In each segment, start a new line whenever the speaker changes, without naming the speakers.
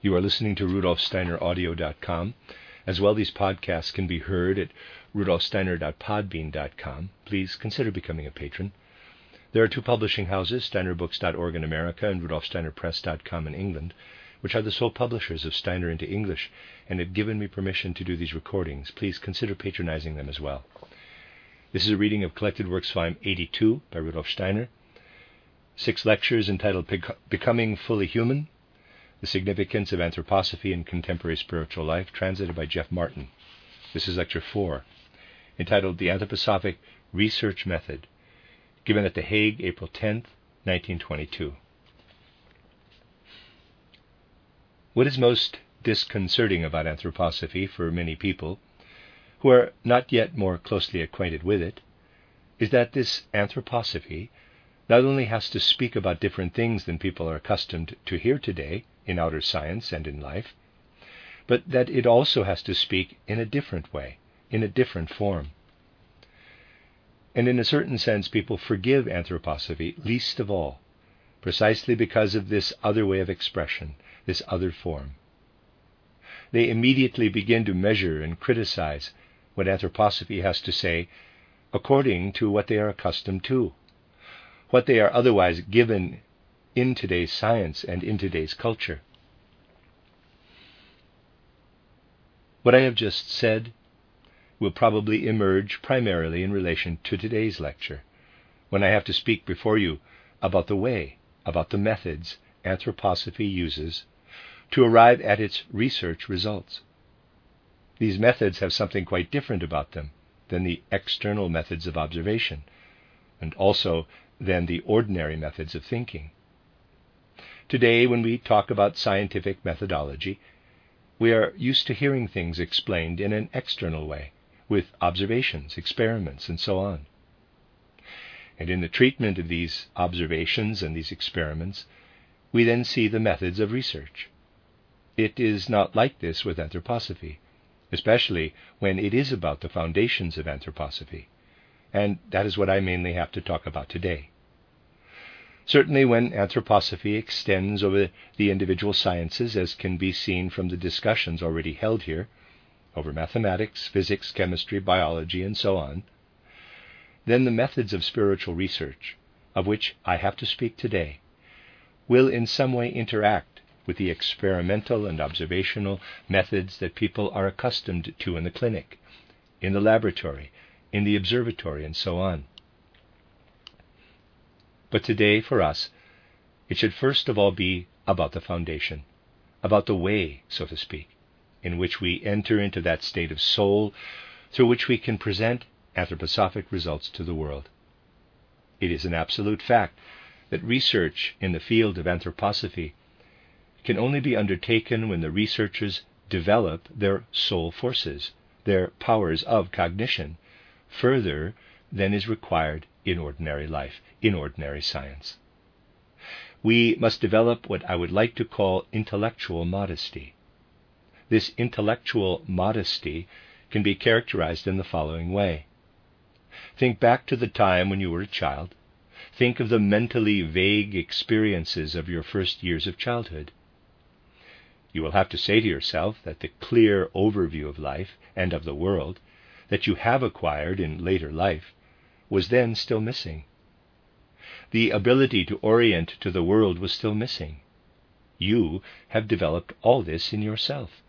You are listening to rudolfsteineraudio.com. As well, these podcasts can be heard at rudolfsteiner.podbean.com. Please consider becoming a patron. There are two publishing houses, steinerbooks.org in America and rudolfsteinerpress.com in England, which are the sole publishers of Steiner into English and have given me permission to do these recordings. Please consider patronizing them as well. This is a reading of Collected Works Volume 82 by Rudolf Steiner. Six lectures entitled Becoming Fully Human, The Significance of Anthroposophy in Contemporary Spiritual Life, translated by Jeff Martin. This is Lecture 4, entitled The Anthroposophic Research Method, given at The Hague, April 10, 1922. What is most disconcerting about anthroposophy for many people who are not yet more closely acquainted with it, is that this anthroposophy not only has to speak about different things than people are accustomed to hear today in outer science and in life, but that it also has to speak in a different way, in a different form. And in a certain sense, people forgive anthroposophy least of all, precisely because of this other way of expression, this other form. They immediately begin to measure and criticize what anthroposophy has to say according to what they are accustomed to, what they are otherwise given in today's science and in today's culture. What I have just said will probably emerge primarily in relation to today's lecture, when I have to speak before you about the way, about the methods anthroposophy uses to arrive at its research results. These methods have something quite different about them than the external methods of observation, and also than the ordinary methods of thinking. Today, when we talk about scientific methodology, we are used to hearing things explained in an external way, with observations, experiments, and so on. And in the treatment of these observations and these experiments, we then see the methods of research. It is not like this with anthroposophy especially when it is about the foundations of anthroposophy. And that is what I mainly have to talk about today. Certainly, when anthroposophy extends over the individual sciences, as can be seen from the discussions already held here, over mathematics, physics, chemistry, biology, and so on, then the methods of spiritual research, of which I have to speak today, will in some way interact with the experimental and observational methods that people are accustomed to in the clinic, in the laboratory, in the observatory, and so on. But today, for us, it should first of all be about the foundation, about the way, so to speak, in which we enter into that state of soul through which we can present anthroposophic results to the world. It is an absolute fact that research in the field of anthroposophy can only be undertaken when the researchers develop their soul forces, their powers of cognition, further than is required in ordinary life, in ordinary science. We must develop what I would like to call intellectual modesty. This intellectual modesty can be characterized in the following way. Think back to the time when you were a child. Think of the mentally vague experiences of your first years of childhood. You will have to say to yourself that the clear overview of life and of the world that you have acquired in later life was then still missing. The ability to orient to the world was still missing. You have developed all this in yourself.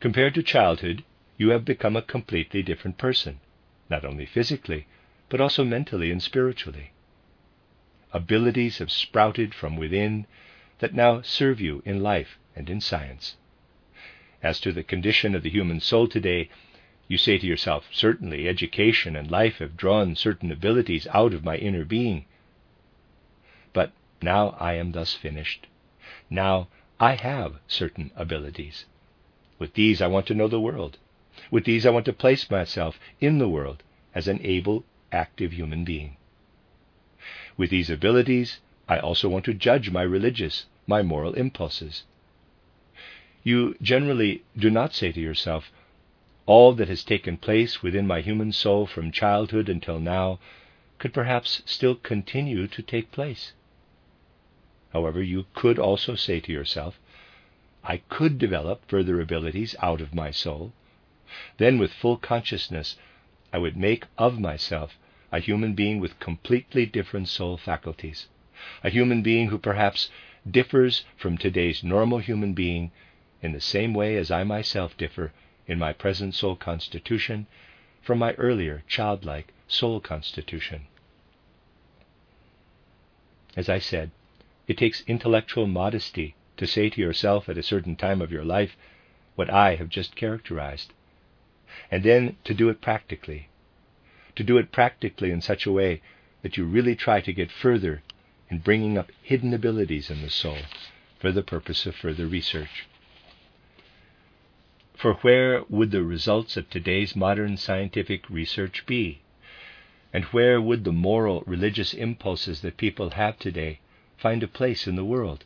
Compared to childhood, you have become a completely different person, not only physically, but also mentally and spiritually. Abilities have sprouted from within that now serve you in life and in science. As to the condition of the human soul today, you say to yourself, certainly education and life have drawn certain abilities out of my inner being. But now I am thus finished. Now I have certain abilities. With these I want to know the world. With these I want to place myself in the world as an able, active human being. With these abilities, I also want to judge my religious, my moral impulses. You generally do not say to yourself, all that has taken place within my human soul from childhood until now could perhaps still continue to take place. However, you could also say to yourself, I could develop further abilities out of my soul, then with full consciousness, I would make of myself a human being with completely different soul faculties, a human being who perhaps differs from today's normal human being in the same way as I myself differ in my present soul constitution from my earlier childlike soul constitution. As I said, it takes intellectual modesty to say to yourself at a certain time of your life what I have just characterized, and then to do it practically. To do it practically in such a way that you really try to get further in bringing up hidden abilities in the soul for the purpose of further research. For where would the results of today's modern scientific research be? And where would the moral, religious impulses that people have today find a place in the world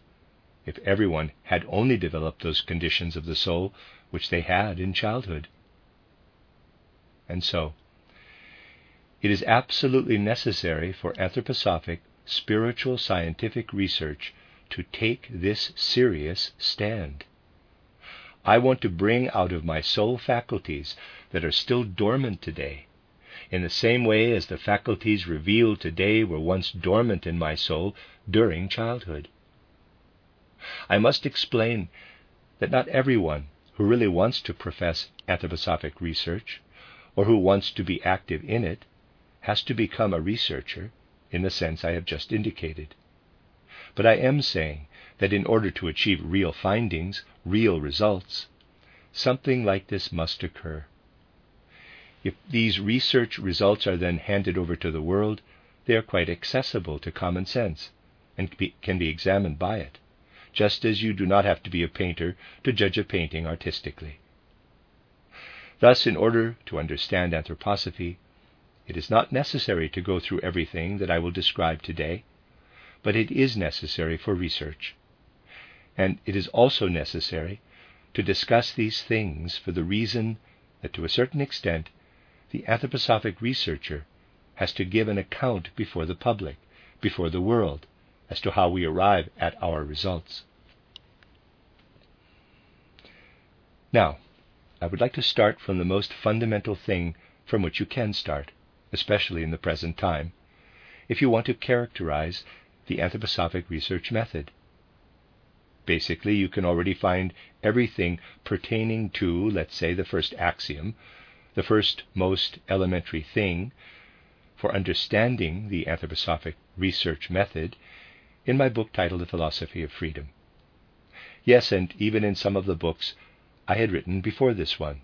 if everyone had only developed those conditions of the soul which they had in childhood? And so, it is absolutely necessary for anthroposophic spiritual scientific research to take this serious stand. I want to bring out of my soul faculties that are still dormant today, in the same way as the faculties revealed today were once dormant in my soul during childhood. I must explain that not everyone who really wants to profess anthroposophic research, or who wants to be active in it, has to become a researcher in the sense I have just indicated. But I am saying that in order to achieve real findings, real results, something like this must occur. If these research results are then handed over to the world, they are quite accessible to common sense and can be examined by it, just as you do not have to be a painter to judge a painting artistically. Thus, in order to understand anthroposophy, it is not necessary to go through everything that I will describe today, but it is necessary for research. And it is also necessary to discuss these things for the reason that, to a certain extent, the anthroposophic researcher has to give an account before the public, before the world, as to how we arrive at our results. Now, I would like to start from the most fundamental thing from which you can start especially in the present time, if you want to characterize the anthroposophic research method. Basically, you can already find everything pertaining to, let's say, the first axiom, the first most elementary thing for understanding the anthroposophic research method in my book titled The Philosophy of Freedom. Yes, and even in some of the books I had written before this one.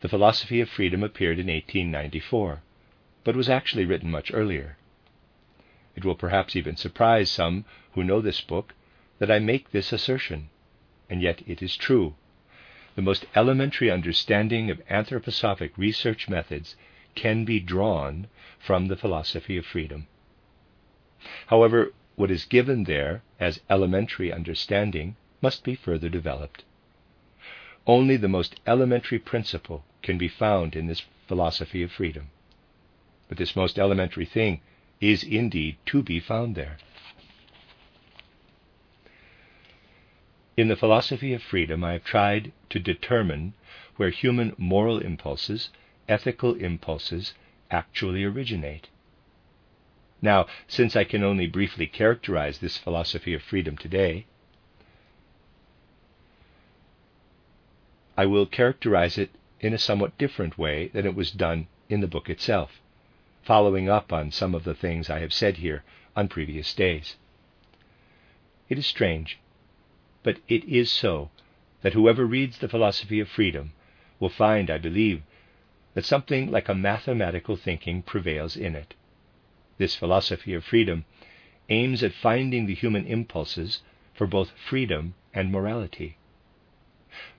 The Philosophy of Freedom appeared in 1894, but was actually written much earlier. It will perhaps even surprise some who know this book that I make this assertion, and yet it is true. The most elementary understanding of anthroposophic research methods can be drawn from the philosophy of freedom. However, what is given there as elementary understanding must be further developed. Only the most elementary principle can be found in this philosophy of freedom. But this most elementary thing is indeed to be found there. In the philosophy of freedom, I have tried to determine where human moral impulses, ethical impulses, actually originate. Now, since I can only briefly characterize this philosophy of freedom today, I will characterize it in a somewhat different way than it was done in the book itself, following up on some of the things I have said here on previous days. It is strange, but it is so that whoever reads the philosophy of freedom will find, I believe, that something like a mathematical thinking prevails in it. This philosophy of freedom aims at finding the human impulses for both freedom and morality.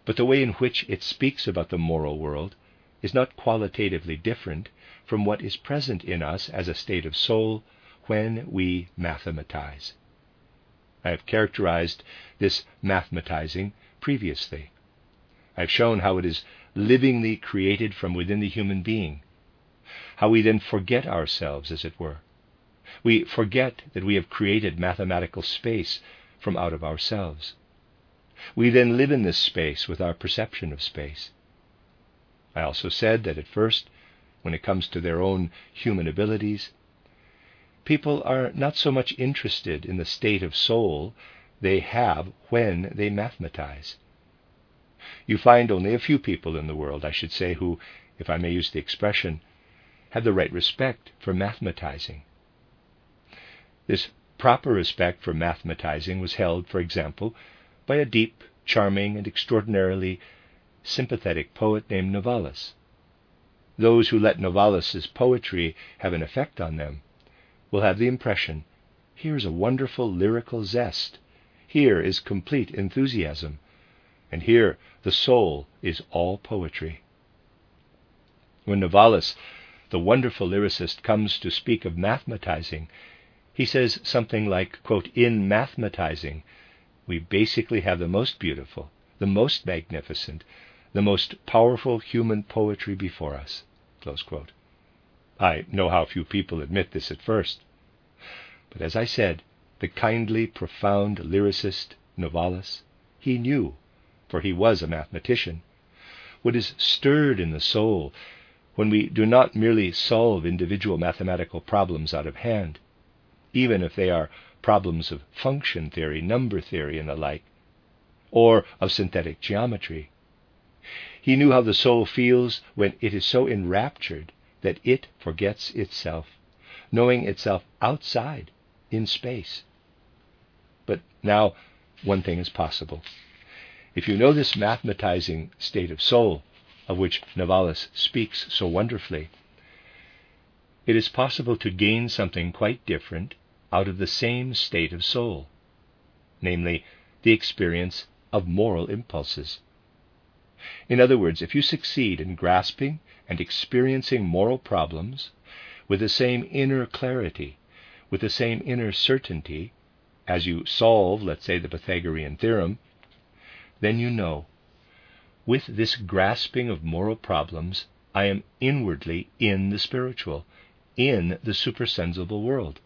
But the way in which it speaks about the moral world is not qualitatively different from what is present in us as a state of soul when we mathematize. I have characterized this mathematizing previously. I have shown how it is livingly created from within the human being, how we then forget ourselves, as it were. We forget that we have created mathematical space from out of ourselves. We then live in this space with our perception of space. I also said that at first, when it comes to their own human abilities, people are not so much interested in the state of soul they have when they mathematize. You find only a few people in the world, I should say, who, if I may use the expression, have the right respect for mathematizing. This proper respect for mathematizing was held, for example, by a deep, charming, and extraordinarily sympathetic poet named Novalis. Those who let Novalis's poetry have an effect on them will have the impression here is a wonderful lyrical zest, here is complete enthusiasm, and here the soul is all poetry. When Novalis, the wonderful lyricist, comes to speak of mathematizing, he says something like, quote, In mathematizing, we basically have the most beautiful, the most magnificent, the most powerful human poetry before us. I know how few people admit this at first. But as I said, the kindly, profound lyricist Novalis, he knew, for he was a mathematician, what is stirred in the soul when we do not merely solve individual mathematical problems out of hand, even if they are problems of function theory, number theory, and the like, or of synthetic geometry. He knew how the soul feels when it is so enraptured that it forgets itself, knowing itself outside in space. But now one thing is possible. If you know this mathematizing state of soul, of which Novalis speaks so wonderfully, it is possible to gain something quite different out of the same state of soul, namely, the experience of moral impulses. In other words, if you succeed in grasping and experiencing moral problems with the same inner clarity, with the same inner certainty, as you solve, let's say, the Pythagorean theorem, then you know, with this grasping of moral problems, I am inwardly in the spiritual, in the supersensible world.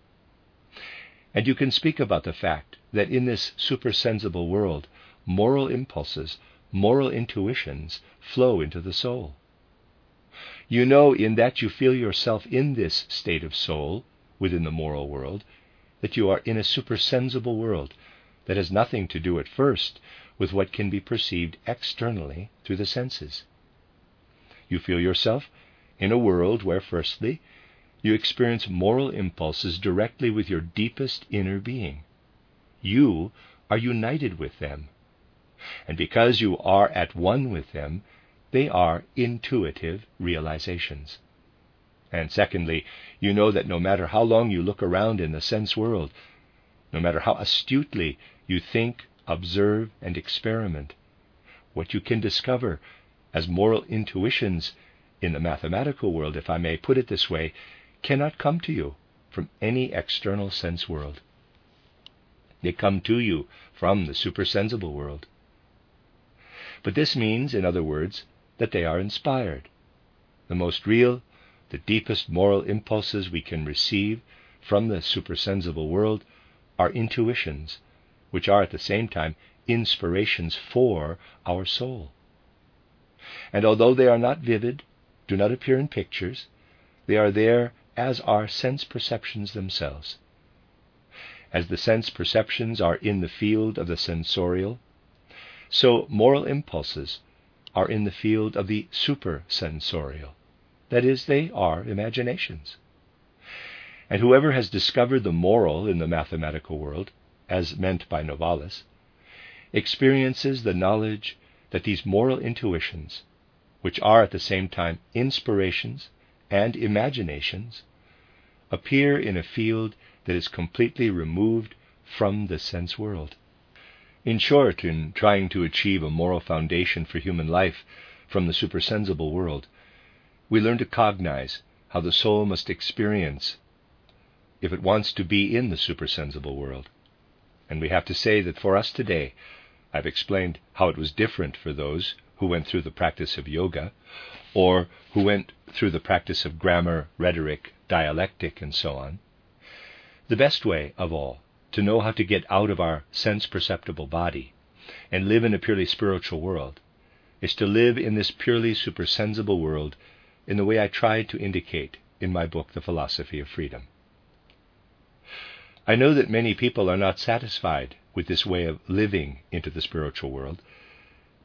And you can speak about the fact that in this supersensible world, moral impulses, moral intuitions flow into the soul. You know, in that you feel yourself in this state of soul within the moral world, that you are in a supersensible world that has nothing to do at first with what can be perceived externally through the senses. You feel yourself in a world where, firstly, you experience moral impulses directly with your deepest inner being. You are united with them. And because you are at one with them, they are intuitive realizations. And secondly, you know that no matter how long you look around in the sense world, no matter how astutely you think, observe, and experiment, what you can discover as moral intuitions in the mathematical world, if I may put it this way, cannot come to you from any external sense world. They come to you from the supersensible world. But this means, in other words, that they are inspired. The most real, the deepest moral impulses we can receive from the supersensible world are intuitions, which are at the same time inspirations for our soul. And although they are not vivid, do not appear in pictures, they are there as are sense perceptions themselves. As the sense perceptions are in the field of the sensorial, so moral impulses are in the field of the supersensorial. That is, they are imaginations. And whoever has discovered the moral in the mathematical world, as meant by Novalis, experiences the knowledge that these moral intuitions, which are at the same time inspirations and imaginations appear in a field that is completely removed from the sense world. In short, in trying to achieve a moral foundation for human life from the supersensible world, we learn to cognize how the soul must experience if it wants to be in the supersensible world. And we have to say that for us today, I've explained how it was different for those who went through the practice of yoga, or who went through the practice of grammar, rhetoric, dialectic, and so on. The best way of all to know how to get out of our sense perceptible body and live in a purely spiritual world is to live in this purely supersensible world in the way I tried to indicate in my book, The Philosophy of Freedom. I know that many people are not satisfied with this way of living into the spiritual world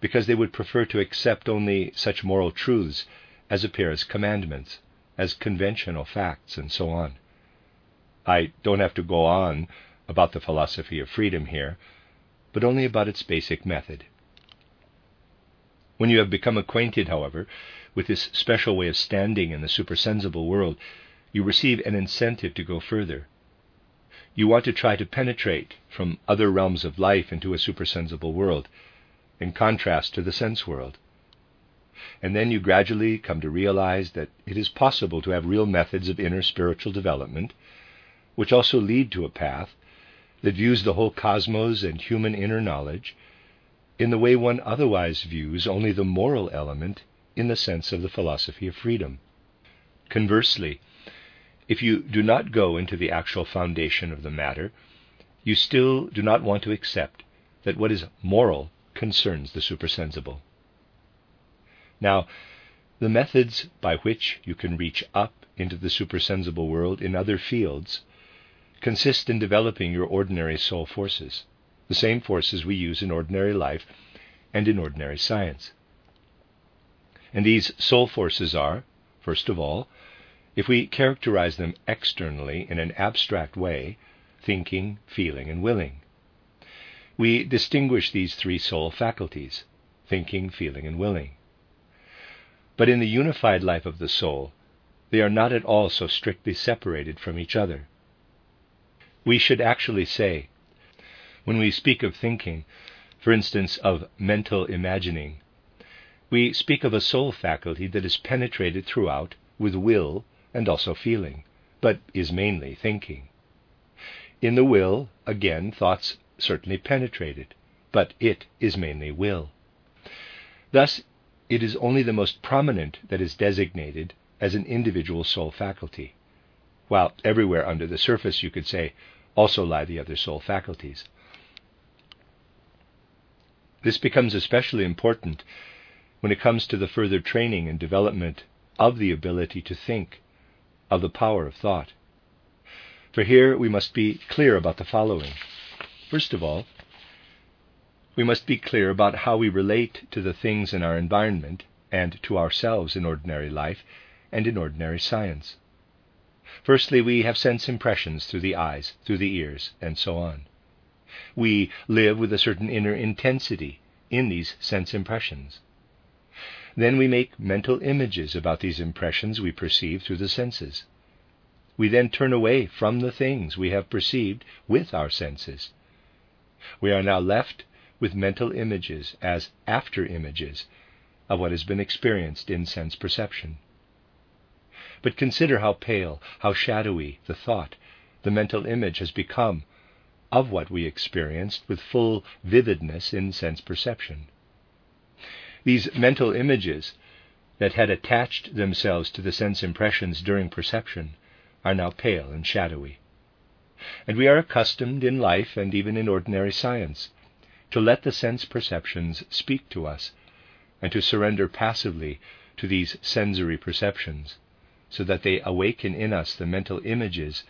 because they would prefer to accept only such moral truths as appear as commandments, as conventional facts, and so on. I don't have to go on about the philosophy of freedom here, but only about its basic method. When you have become acquainted, however, with this special way of standing in the supersensible world, you receive an incentive to go further. You want to try to penetrate from other realms of life into a supersensible world, in contrast to the sense world. And then you gradually come to realize that it is possible to have real methods of inner spiritual development, which also lead to a path that views the whole cosmos and human inner knowledge in the way one otherwise views only the moral element in the sense of the philosophy of freedom. Conversely, if you do not go into the actual foundation of the matter, you still do not want to accept that what is moral concerns the supersensible. Now, the methods by which you can reach up into the supersensible world in other fields consist in developing your ordinary soul forces the same forces we use in ordinary life and in ordinary science. And these soul forces are, first of all, if we characterize them externally in an abstract way, thinking, feeling, and willing. We distinguish these three soul faculties thinking, feeling, and willing. But in the unified life of the soul, they are not at all so strictly separated from each other. We should actually say when we speak of thinking, for instance, of mental imagining, we speak of a soul faculty that is penetrated throughout with will and also feeling, but is mainly thinking. In the will, again, thoughts certainly penetrated, but it is mainly will. Thus, it is only the most prominent that is designated as an individual soul faculty, while everywhere under the surface, you could say, also lie the other soul faculties. This becomes especially important when it comes to the further training and development of the ability to think, of the power of thought. For here we must be clear about the following. First of all, we must be clear about how we relate to the things in our environment and to ourselves in ordinary life and in ordinary science. Firstly, we have sense impressions through the eyes, through the ears, and so on. We live with a certain inner intensity in these sense impressions. Then we make mental images about these impressions we perceive through the senses. We then turn away from the things we have perceived with our senses. We are now left with mental images as after images of what has been experienced in sense perception. But consider how pale, how shadowy the thought, the mental image has become of what we experienced with full vividness in sense perception. These mental images that had attached themselves to the sense impressions during perception are now pale and shadowy. And we are accustomed in life and even in ordinary science to let the sense perceptions speak to us and to surrender passively to these sensory perceptions so that they awaken in us the mental images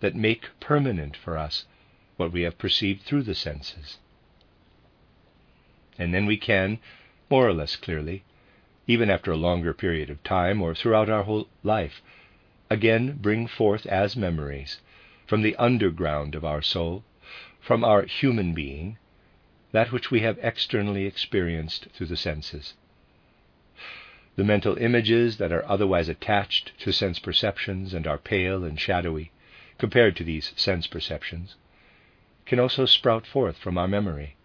that make permanent for us what we have perceived through the senses. And then we can, more or less clearly, even after a longer period of time or throughout our whole life, again bring forth as memories from the underground of our soul, from our human being, that which we have externally experienced through the senses. The mental images that are otherwise attached to sense perceptions and are pale and shadowy compared to these sense perceptions can also sprout forth from our memory.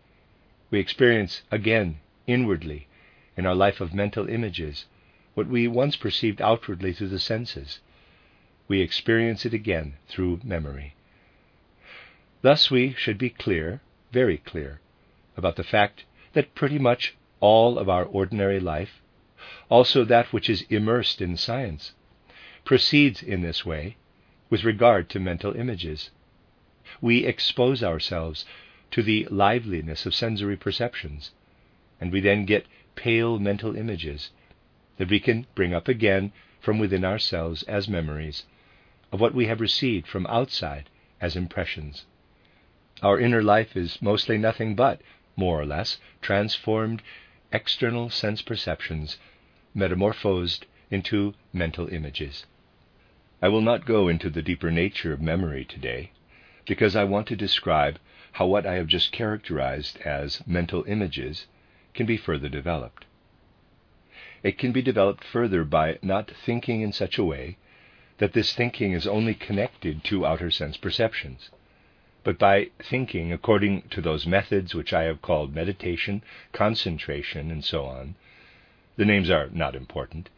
We experience again, inwardly, in our life of mental images, what we once perceived outwardly through the senses. We experience it again through memory. Thus, we should be clear, very clear, about the fact that pretty much all of our ordinary life, also that which is immersed in science, proceeds in this way with regard to mental images we expose ourselves to the liveliness of sensory perceptions, and we then get pale mental images that we can bring up again from within ourselves as memories of what we have received from outside as impressions. Our inner life is mostly nothing but, more or less, transformed external sense perceptions metamorphosed into mental images. I will not go into the deeper nature of memory today because I want to describe how what I have just characterized as mental images can be further developed. It can be developed further by not thinking in such a way that this thinking is only connected to outer sense perceptions, but by thinking according to those methods which I have called meditation, concentration, and so on. The names are not important.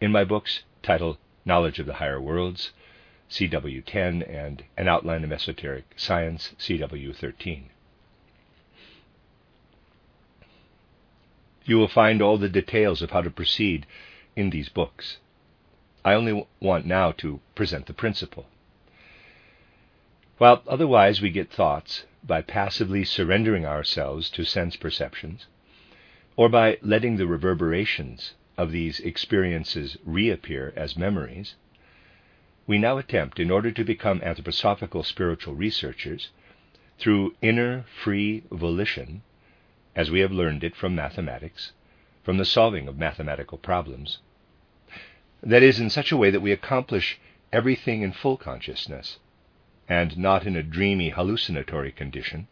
In my books titled Knowledge of the Higher Worlds, CW10, and An Outline of Esoteric Science, CW13. You will find all the details of how to proceed in these books. I only want now to present the principle. While otherwise we get thoughts by passively surrendering ourselves to sense perceptions, or by letting the reverberations of these experiences reappear as memories, we now attempt, in order to become anthroposophical spiritual researchers, through inner free volition, as we have learned it from mathematics, from the solving of mathematical problems, that is, in such a way that we accomplish everything in full consciousness, and not in a dreamy hallucinatory condition,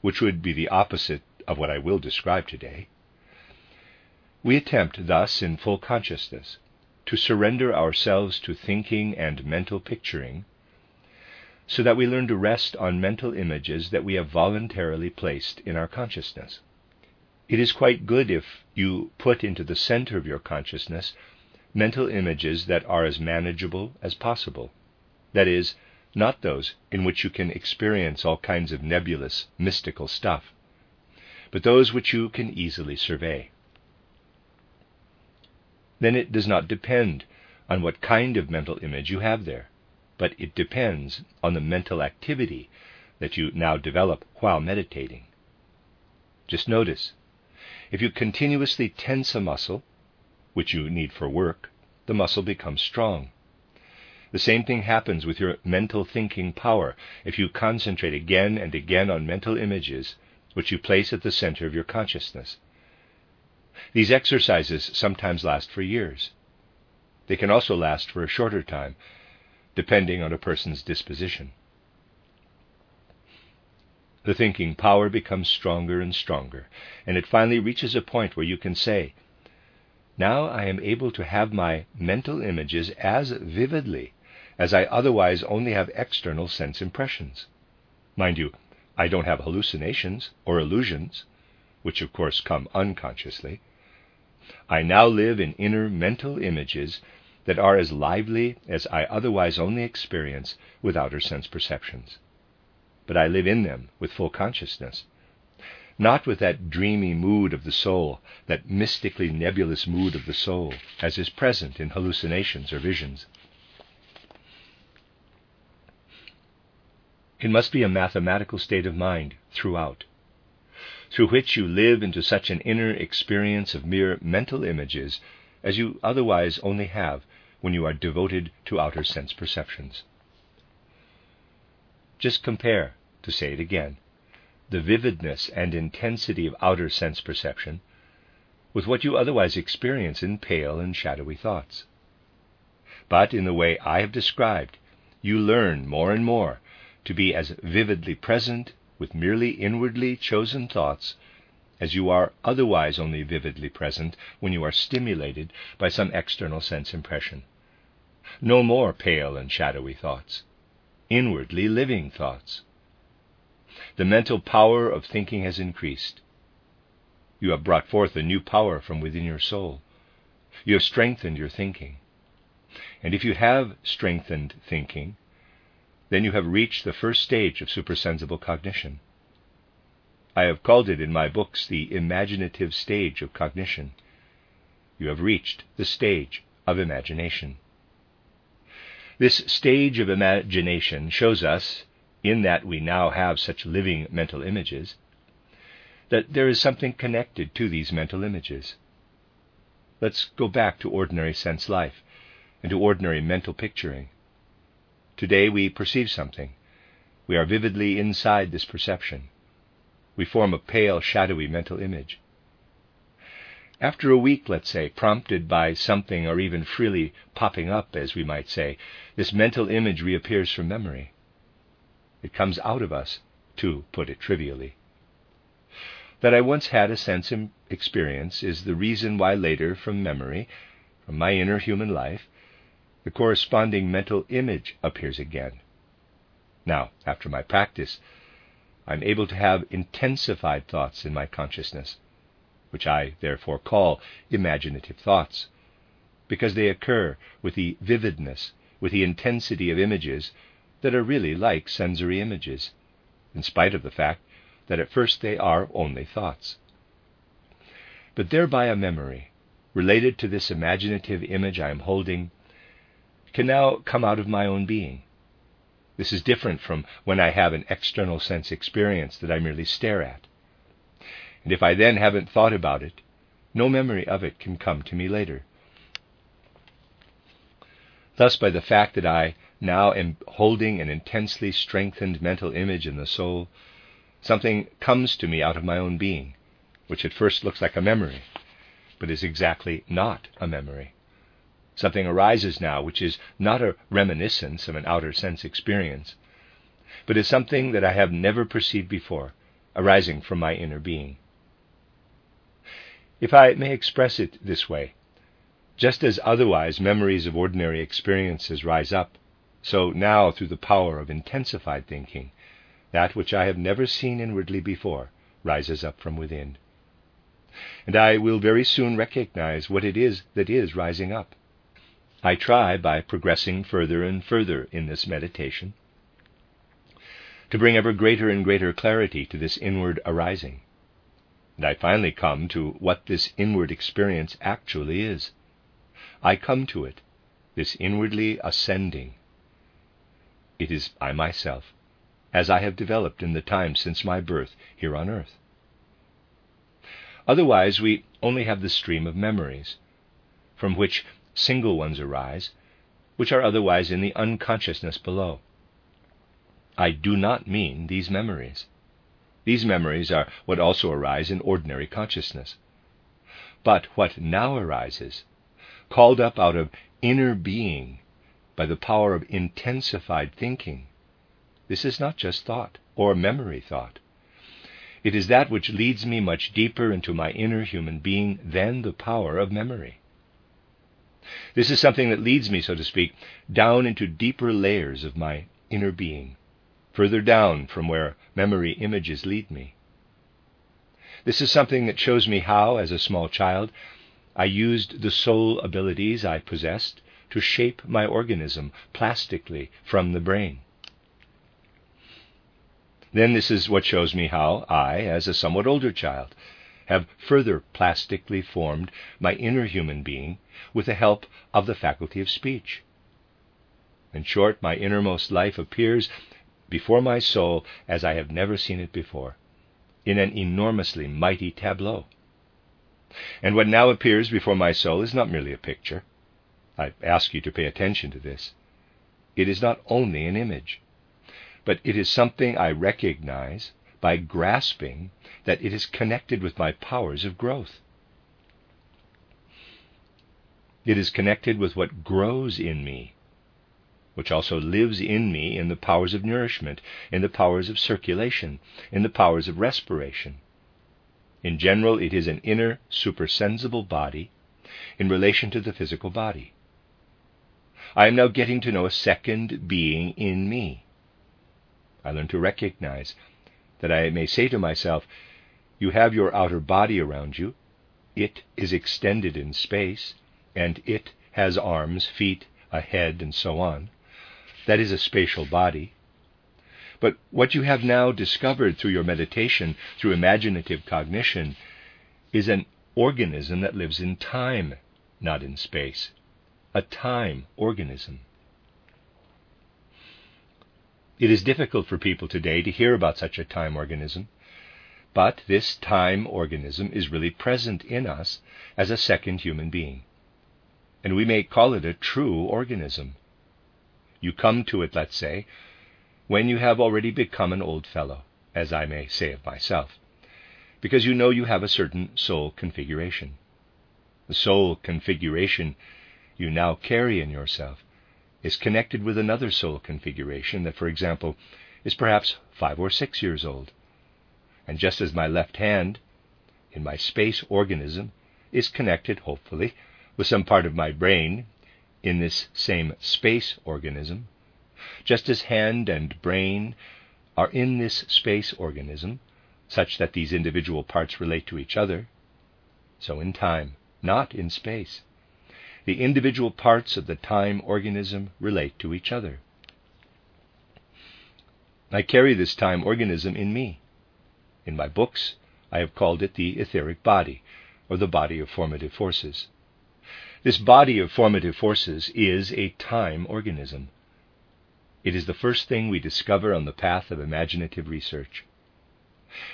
which would be the opposite of what I will describe today. We attempt thus, in full consciousness, to surrender ourselves to thinking and mental picturing, so that we learn to rest on mental images that we have voluntarily placed in our consciousness. It is quite good if you put into the center of your consciousness mental images that are as manageable as possible. That is, not those in which you can experience all kinds of nebulous, mystical stuff, but those which you can easily survey then it does not depend on what kind of mental image you have there, but it depends on the mental activity that you now develop while meditating. Just notice if you continuously tense a muscle, which you need for work, the muscle becomes strong. The same thing happens with your mental thinking power if you concentrate again and again on mental images which you place at the center of your consciousness. These exercises sometimes last for years. They can also last for a shorter time, depending on a person's disposition. The thinking power becomes stronger and stronger, and it finally reaches a point where you can say, Now I am able to have my mental images as vividly as I otherwise only have external sense impressions. Mind you, I don't have hallucinations or illusions, which of course come unconsciously. I now live in inner mental images that are as lively as I otherwise only experience with outer sense perceptions. But I live in them with full consciousness, not with that dreamy mood of the soul, that mystically nebulous mood of the soul, as is present in hallucinations or visions. It must be a mathematical state of mind throughout through which you live into such an inner experience of mere mental images as you otherwise only have when you are devoted to outer sense perceptions. Just compare, to say it again, the vividness and intensity of outer sense perception with what you otherwise experience in pale and shadowy thoughts. But in the way I have described, you learn more and more to be as vividly present with merely inwardly chosen thoughts as you are otherwise only vividly present when you are stimulated by some external sense impression. No more pale and shadowy thoughts, inwardly living thoughts. The mental power of thinking has increased. You have brought forth a new power from within your soul. You have strengthened your thinking. And if you have strengthened thinking, then you have reached the first stage of supersensible cognition. I have called it in my books the imaginative stage of cognition. You have reached the stage of imagination. This stage of imagination shows us, in that we now have such living mental images, that there is something connected to these mental images. Let's go back to ordinary sense life and to ordinary mental picturing. Today we perceive something. We are vividly inside this perception. We form a pale, shadowy mental image. After a week, let's say, prompted by something or even freely popping up, as we might say, this mental image reappears from memory. It comes out of us, to put it trivially. That I once had a sense experience is the reason why later, from memory, from my inner human life, the corresponding mental image appears again. Now, after my practice, I'm able to have intensified thoughts in my consciousness which I therefore call imaginative thoughts, because they occur with the vividness, with the intensity of images that are really like sensory images, in spite of the fact that at first they are only thoughts. But thereby a memory, related to this imaginative image I am holding, can now come out of my own being. This is different from when I have an external sense experience that I merely stare at and if I then haven't thought about it, no memory of it can come to me later. Thus, by the fact that I now am holding an intensely strengthened mental image in the soul, something comes to me out of my own being, which at first looks like a memory, but is exactly not a memory. Something arises now which is not a reminiscence of an outer sense experience, but is something that I have never perceived before, arising from my inner being. If I may express it this way, just as otherwise memories of ordinary experiences rise up, so now through the power of intensified thinking, that which I have never seen inwardly before rises up from within. And I will very soon recognize what it is that is rising up. I try, by progressing further and further in this meditation, to bring ever greater and greater clarity to this inward arising. And I finally come to what this inward experience actually is. I come to it, this inwardly ascending. It is I myself, as I have developed in the time since my birth here on earth. Otherwise, we only have the stream of memories, from which single ones arise, which are otherwise in the unconsciousness below. I do not mean these memories. These memories are what also arise in ordinary consciousness. But what now arises, called up out of inner being by the power of intensified thinking, this is not just thought or memory thought. It is that which leads me much deeper into my inner human being than the power of memory. This is something that leads me, so to speak, down into deeper layers of my inner being, further down from where memory images lead me. This is something that shows me how, as a small child, I used the soul abilities I possessed to shape my organism plastically from the brain. Then this is what shows me how I, as a somewhat older child, have further plastically formed my inner human being with the help of the faculty of speech. In short, my innermost life appears before my soul as I have never seen it before, in an enormously mighty tableau. And what now appears before my soul is not merely a picture. I ask you to pay attention to this. It is not only an image, but it is something I recognize by grasping that it is connected with my powers of growth. It is connected with what grows in me which also lives in me in the powers of nourishment, in the powers of circulation, in the powers of respiration. In general, it is an inner, supersensible body in relation to the physical body. I am now getting to know a second being in me. I learn to recognize that I may say to myself, You have your outer body around you, it is extended in space, and it has arms, feet, a head, and so on. That is a spatial body. But what you have now discovered through your meditation, through imaginative cognition, is an organism that lives in time, not in space. A time organism. It is difficult for people today to hear about such a time organism, but this time organism is really present in us as a second human being. And we may call it a true organism. You come to it, let's say, when you have already become an old fellow, as I may say of myself, because you know you have a certain soul configuration. The soul configuration you now carry in yourself is connected with another soul configuration that, for example, is perhaps five or six years old. And just as my left hand, in my space organism, is connected, hopefully, with some part of my brain in this same space organism, just as hand and brain are in this space organism, such that these individual parts relate to each other, so in time, not in space, the individual parts of the time organism relate to each other. I carry this time organism in me. In my books, I have called it the etheric body, or the body of formative forces. This body of formative forces is a time organism. It is the first thing we discover on the path of imaginative research.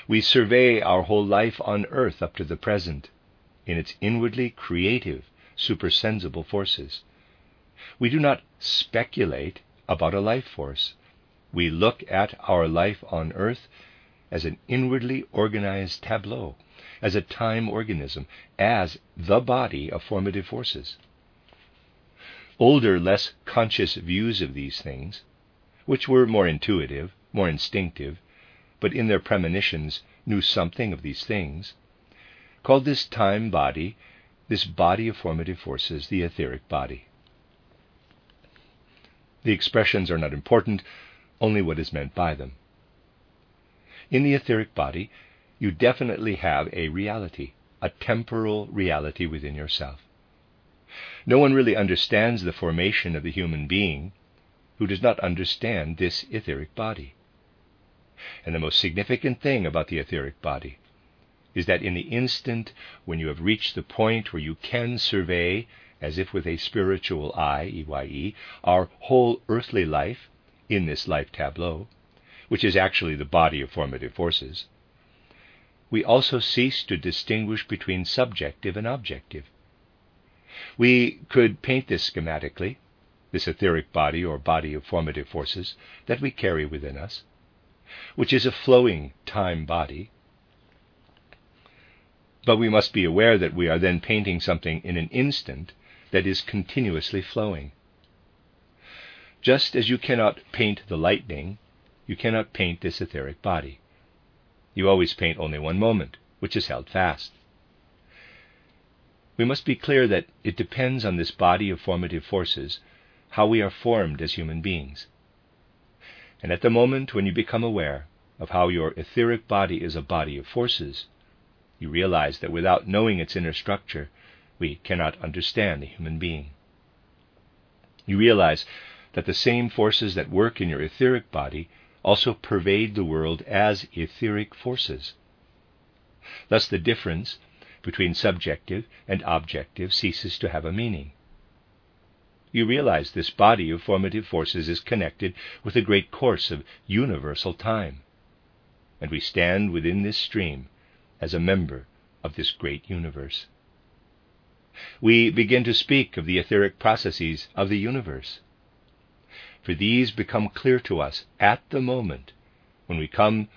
We survey our whole life on earth up to the present in its inwardly creative supersensible forces. We do not speculate about a life force. We look at our life on earth as an inwardly organized tableau, as a time organism, as the body of formative forces. Older, less conscious views of these things, which were more intuitive, more instinctive, but in their premonitions knew something of these things, called this time body this body of formative forces, the etheric body. The expressions are not important, only what is meant by them. In the etheric body, you definitely have a reality, a temporal reality within yourself. No one really understands the formation of the human being who does not understand this etheric body. And the most significant thing about the etheric body is that in the instant when you have reached the point where you can survey, as if with a spiritual eye, EYE, our whole earthly life in this life tableau, which is actually the body of formative forces, we also cease to distinguish between subjective and objective. We could paint this schematically, this etheric body or body of formative forces that we carry within us, which is a flowing time body but we must be aware that we are then painting something in an instant that is continuously flowing. Just as you cannot paint the lightning, you cannot paint this etheric body. You always paint only one moment, which is held fast. We must be clear that it depends on this body of formative forces how we are formed as human beings. And at the moment when you become aware of how your etheric body is a body of forces, you realize that without knowing its inner structure, we cannot understand the human being. You realize that the same forces that work in your etheric body also pervade the world as etheric forces. Thus, the difference between subjective and objective ceases to have a meaning. You realize this body of formative forces is connected with a great course of universal time. And we stand within this stream as a member of this great universe. We begin to speak of the etheric processes of the universe, for these become clear to us at the moment when we come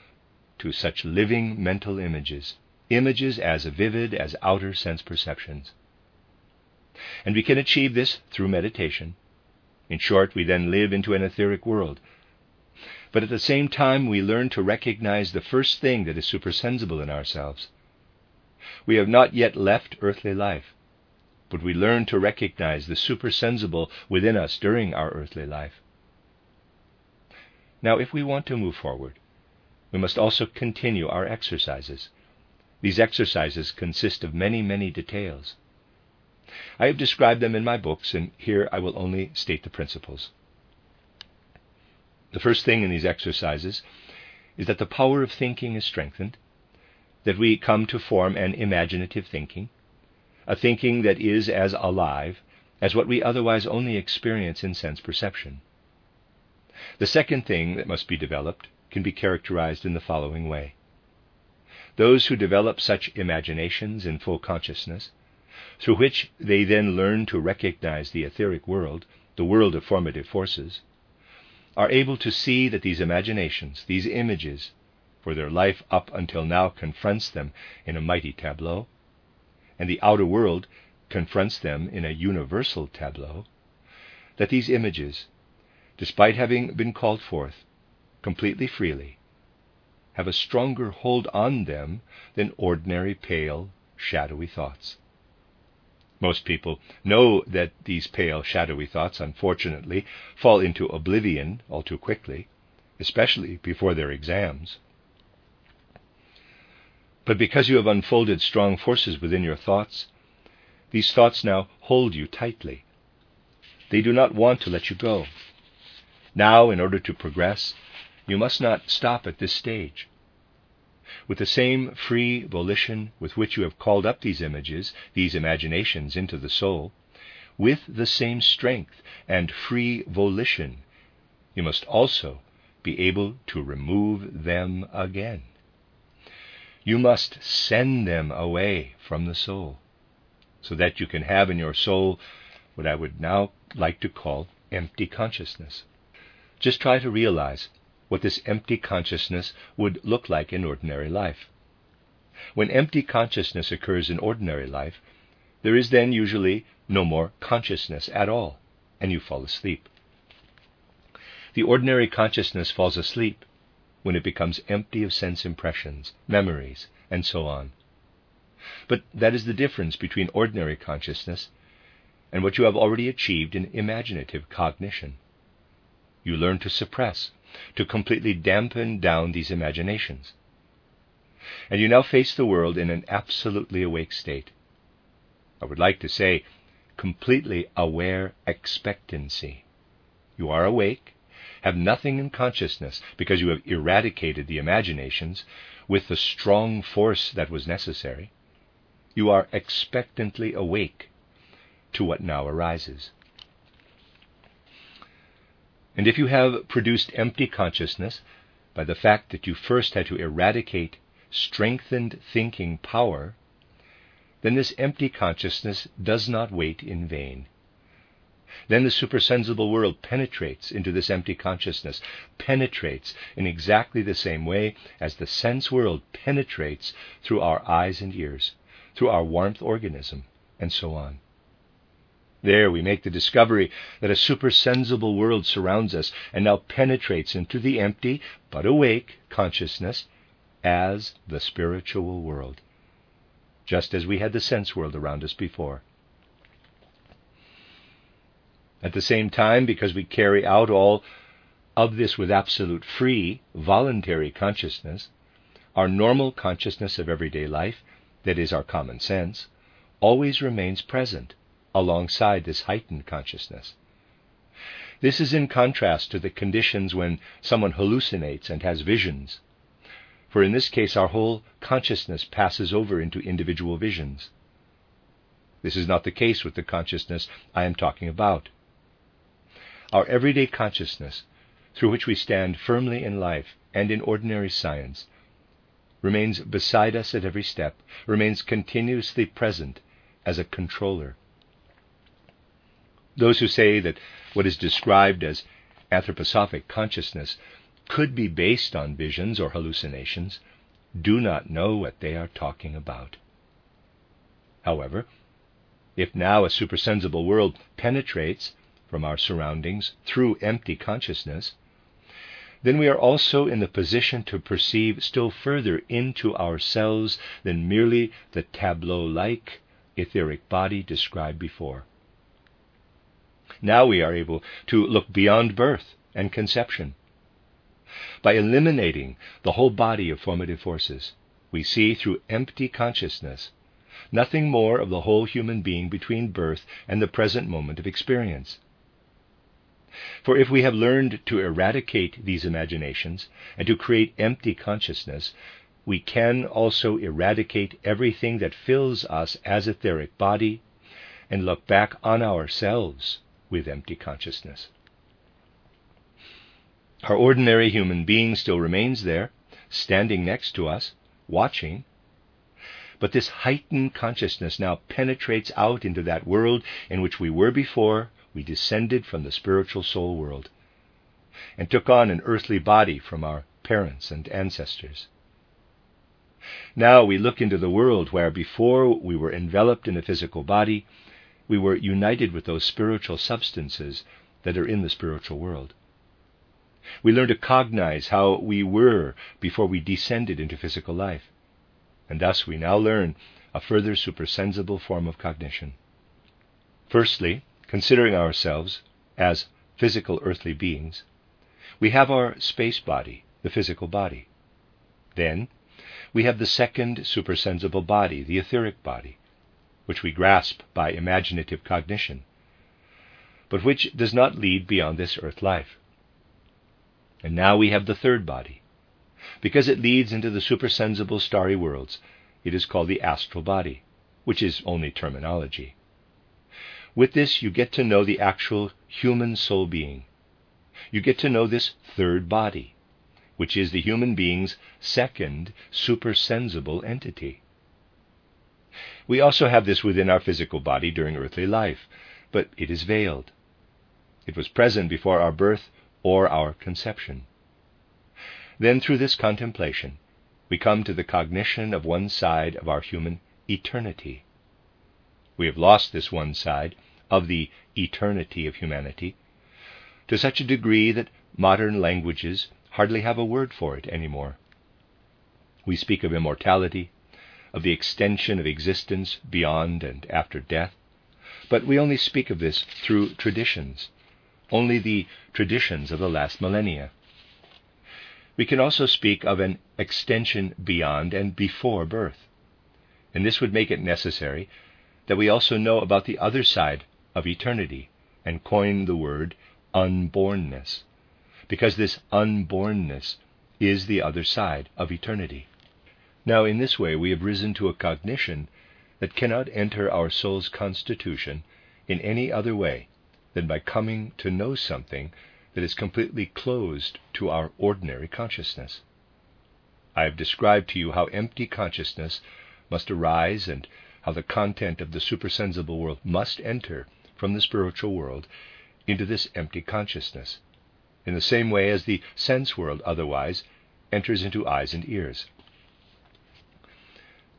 to such living mental images, images as vivid as outer sense perceptions. And we can achieve this through meditation. In short, we then live into an etheric world. But at the same time, we learn to recognize the first thing that is supersensible in ourselves we have not yet left earthly life, but we learn to recognize the supersensible within us during our earthly life. Now, if we want to move forward, we must also continue our exercises. These exercises consist of many, many details. I have described them in my books, and here I will only state the principles. The first thing in these exercises is that the power of thinking is strengthened that we come to form an imaginative thinking, a thinking that is as alive as what we otherwise only experience in sense perception. The second thing that must be developed can be characterized in the following way. Those who develop such imaginations in full consciousness, through which they then learn to recognize the etheric world, the world of formative forces, are able to see that these imaginations, these images, for their life up until now confronts them in a mighty tableau, and the outer world confronts them in a universal tableau, that these images, despite having been called forth completely freely, have a stronger hold on them than ordinary pale, shadowy thoughts. Most people know that these pale, shadowy thoughts, unfortunately, fall into oblivion all too quickly, especially before their exams. But because you have unfolded strong forces within your thoughts, these thoughts now hold you tightly. They do not want to let you go. Now, in order to progress, you must not stop at this stage. With the same free volition with which you have called up these images, these imaginations into the soul, with the same strength and free volition, you must also be able to remove them again. You must send them away from the soul so that you can have in your soul what I would now like to call empty consciousness. Just try to realize what this empty consciousness would look like in ordinary life. When empty consciousness occurs in ordinary life, there is then usually no more consciousness at all, and you fall asleep. The ordinary consciousness falls asleep when it becomes empty of sense impressions, memories, and so on. But that is the difference between ordinary consciousness and what you have already achieved in imaginative cognition. You learn to suppress, to completely dampen down these imaginations. And you now face the world in an absolutely awake state. I would like to say completely aware expectancy. You are awake, have nothing in consciousness because you have eradicated the imaginations with the strong force that was necessary. You are expectantly awake to what now arises. And if you have produced empty consciousness by the fact that you first had to eradicate strengthened thinking power, then this empty consciousness does not wait in vain. Then the supersensible world penetrates into this empty consciousness, penetrates in exactly the same way as the sense world penetrates through our eyes and ears, through our warmth organism, and so on. There we make the discovery that a supersensible world surrounds us and now penetrates into the empty but awake consciousness as the spiritual world, just as we had the sense world around us before. At the same time, because we carry out all of this with absolute free, voluntary consciousness, our normal consciousness of everyday life, that is, our common sense, always remains present alongside this heightened consciousness. This is in contrast to the conditions when someone hallucinates and has visions. For in this case, our whole consciousness passes over into individual visions. This is not the case with the consciousness I am talking about. Our everyday consciousness, through which we stand firmly in life and in ordinary science, remains beside us at every step, remains continuously present as a controller. Those who say that what is described as anthroposophic consciousness could be based on visions or hallucinations do not know what they are talking about. However, if now a supersensible world penetrates from our surroundings through empty consciousness, then we are also in the position to perceive still further into ourselves than merely the tableau like etheric body described before. Now we are able to look beyond birth and conception. By eliminating the whole body of formative forces, we see through empty consciousness nothing more of the whole human being between birth and the present moment of experience. For if we have learned to eradicate these imaginations and to create empty consciousness, we can also eradicate everything that fills us as etheric body and look back on ourselves with empty consciousness. Our ordinary human being still remains there, standing next to us, watching. But this heightened consciousness now penetrates out into that world in which we were before we descended from the spiritual soul world and took on an earthly body from our parents and ancestors. Now we look into the world where before we were enveloped in a physical body, we were united with those spiritual substances that are in the spiritual world. We learn to cognize how we were before we descended into physical life, and thus we now learn a further supersensible form of cognition. Firstly, considering ourselves as physical earthly beings, we have our space body, the physical body. Then we have the second supersensible body, the etheric body, which we grasp by imaginative cognition, but which does not lead beyond this earth life. And now we have the third body. Because it leads into the supersensible starry worlds, it is called the astral body, which is only terminology. With this, you get to know the actual human soul being. You get to know this third body, which is the human being's second supersensible entity. We also have this within our physical body during earthly life, but it is veiled. It was present before our birth or our conception. Then, through this contemplation, we come to the cognition of one side of our human eternity. We have lost this one side of the eternity of humanity to such a degree that modern languages hardly have a word for it anymore. We speak of immortality, of the extension of existence beyond and after death, but we only speak of this through traditions, only the traditions of the last millennia. We can also speak of an extension beyond and before birth, and this would make it necessary that we also know about the other side of eternity and coin the word unbornness because this unbornness is the other side of eternity. Now, in this way, we have risen to a cognition that cannot enter our soul's constitution in any other way than by coming to know something that is completely closed to our ordinary consciousness. I have described to you how empty consciousness must arise and how the content of the supersensible world must enter from the spiritual world into this empty consciousness in the same way as the sense world otherwise enters into eyes and ears.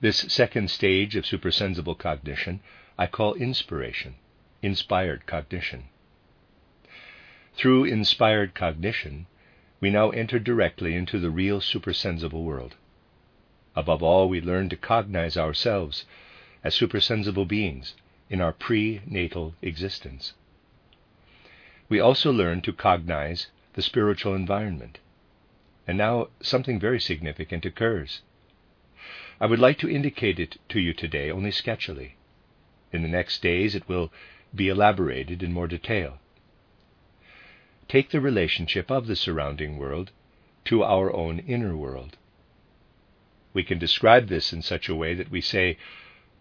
This second stage of supersensible cognition I call inspiration, inspired cognition. Through inspired cognition, we now enter directly into the real supersensible world. Above all, we learn to cognize ourselves as supersensible beings in our prenatal existence. We also learn to cognize the spiritual environment. And now something very significant occurs. I would like to indicate it to you today only sketchily. In the next days it will be elaborated in more detail. Take the relationship of the surrounding world to our own inner world. We can describe this in such a way that we say,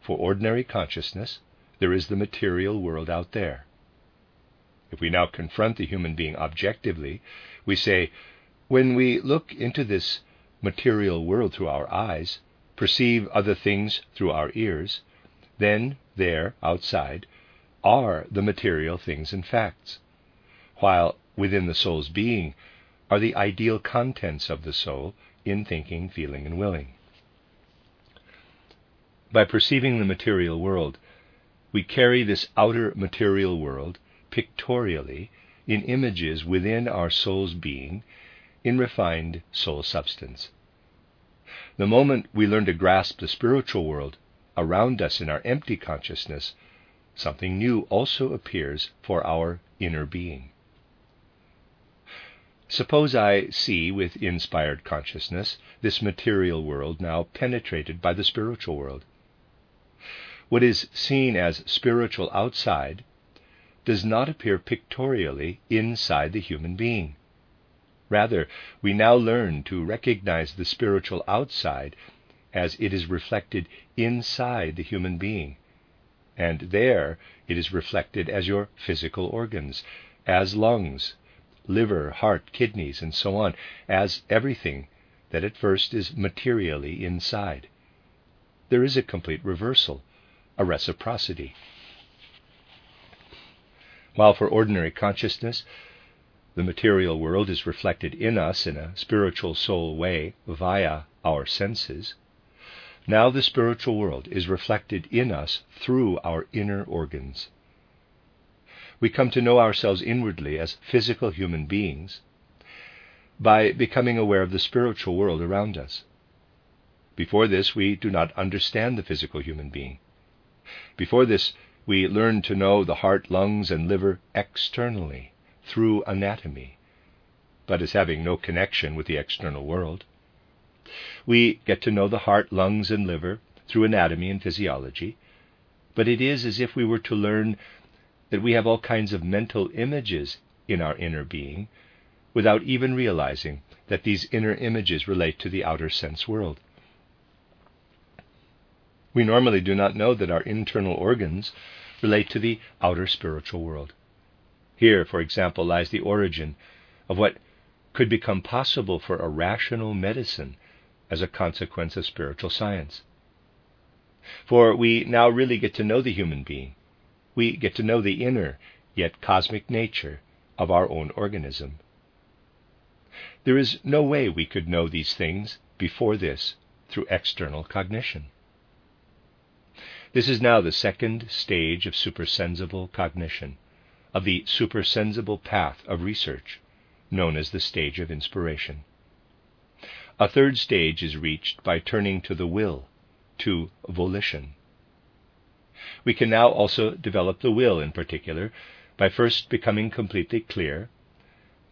for ordinary consciousness, there is the material world out there. If we now confront the human being objectively, we say, when we look into this material world through our eyes, perceive other things through our ears, then there, outside, are the material things and facts, while within the soul's being are the ideal contents of the soul in thinking, feeling, and willing. By perceiving the material world, we carry this outer material world pictorially in images within our soul's being in refined soul substance. The moment we learn to grasp the spiritual world around us in our empty consciousness, something new also appears for our inner being. Suppose I see with inspired consciousness this material world now penetrated by the spiritual world. What is seen as spiritual outside does not appear pictorially inside the human being. Rather, we now learn to recognize the spiritual outside as it is reflected inside the human being. And there it is reflected as your physical organs, as lungs, liver, heart, kidneys, and so on, as everything that at first is materially inside. There is a complete reversal, a reciprocity. While for ordinary consciousness, the material world is reflected in us in a spiritual soul way via our senses, now the spiritual world is reflected in us through our inner organs. We come to know ourselves inwardly as physical human beings by becoming aware of the spiritual world around us. Before this, we do not understand the physical human being. Before this, we learn to know the heart, lungs, and liver externally through anatomy, but as having no connection with the external world. We get to know the heart, lungs, and liver through anatomy and physiology, but it is as if we were to learn that we have all kinds of mental images in our inner being without even realizing that these inner images relate to the outer sense world. We normally do not know that our internal organs relate to the outer spiritual world. Here, for example, lies the origin of what could become possible for a rational medicine as a consequence of spiritual science. For we now really get to know the human being. We get to know the inner, yet cosmic nature of our own organism. There is no way we could know these things before this through external cognition. This is now the second stage of supersensible cognition, of the supersensible path of research, known as the stage of inspiration. A third stage is reached by turning to the will, to volition. We can now also develop the will in particular by first becoming completely clear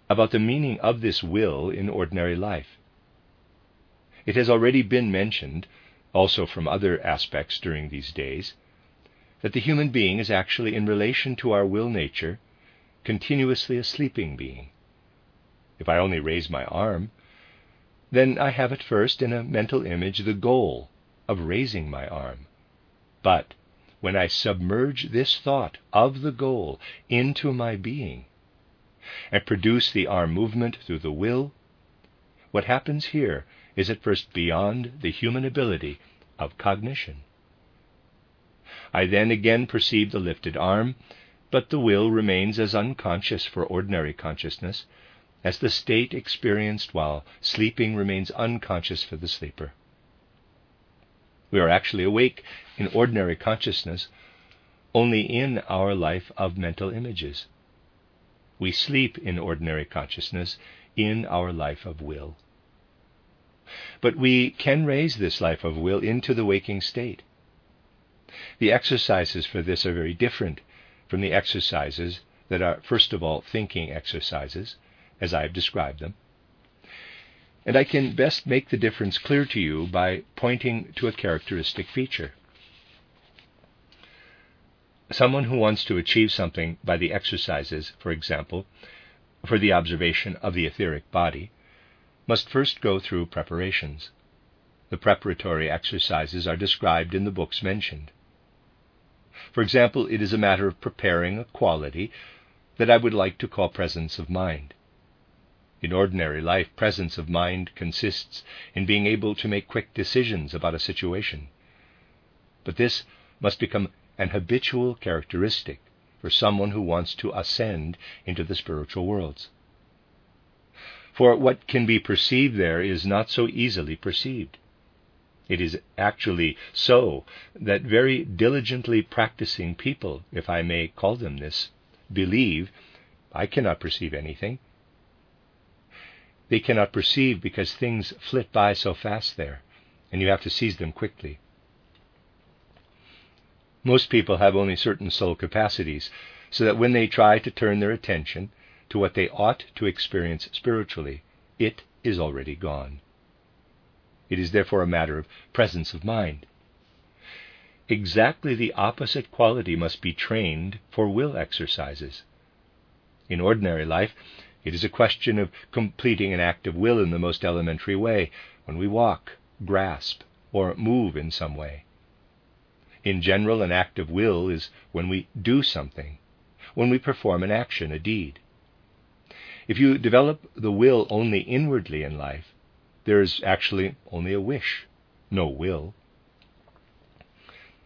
about the meaning of this will in ordinary life. It has already been mentioned also from other aspects during these days, that the human being is actually, in relation to our will nature, continuously a sleeping being. If I only raise my arm, then I have at first in a mental image the goal of raising my arm. But when I submerge this thought of the goal into my being and produce the arm movement through the will, what happens here is at first beyond the human ability of cognition. I then again perceive the lifted arm, but the will remains as unconscious for ordinary consciousness as the state experienced while sleeping remains unconscious for the sleeper. We are actually awake in ordinary consciousness only in our life of mental images. We sleep in ordinary consciousness in our life of will. But we can raise this life of will into the waking state. The exercises for this are very different from the exercises that are, first of all, thinking exercises, as I have described them. And I can best make the difference clear to you by pointing to a characteristic feature. Someone who wants to achieve something by the exercises, for example, for the observation of the etheric body, must first go through preparations. The preparatory exercises are described in the books mentioned. For example, it is a matter of preparing a quality that I would like to call presence of mind. In ordinary life, presence of mind consists in being able to make quick decisions about a situation. But this must become an habitual characteristic for someone who wants to ascend into the spiritual worlds. For what can be perceived there is not so easily perceived. It is actually so that very diligently practicing people, if I may call them this, believe I cannot perceive anything. They cannot perceive because things flit by so fast there, and you have to seize them quickly. Most people have only certain soul capacities, so that when they try to turn their attention to what they ought to experience spiritually, it is already gone. It is therefore a matter of presence of mind. Exactly the opposite quality must be trained for will exercises. In ordinary life, it is a question of completing an act of will in the most elementary way, when we walk, grasp, or move in some way. In general, an act of will is when we do something, when we perform an action, a deed. If you develop the will only inwardly in life, there is actually only a wish, no will.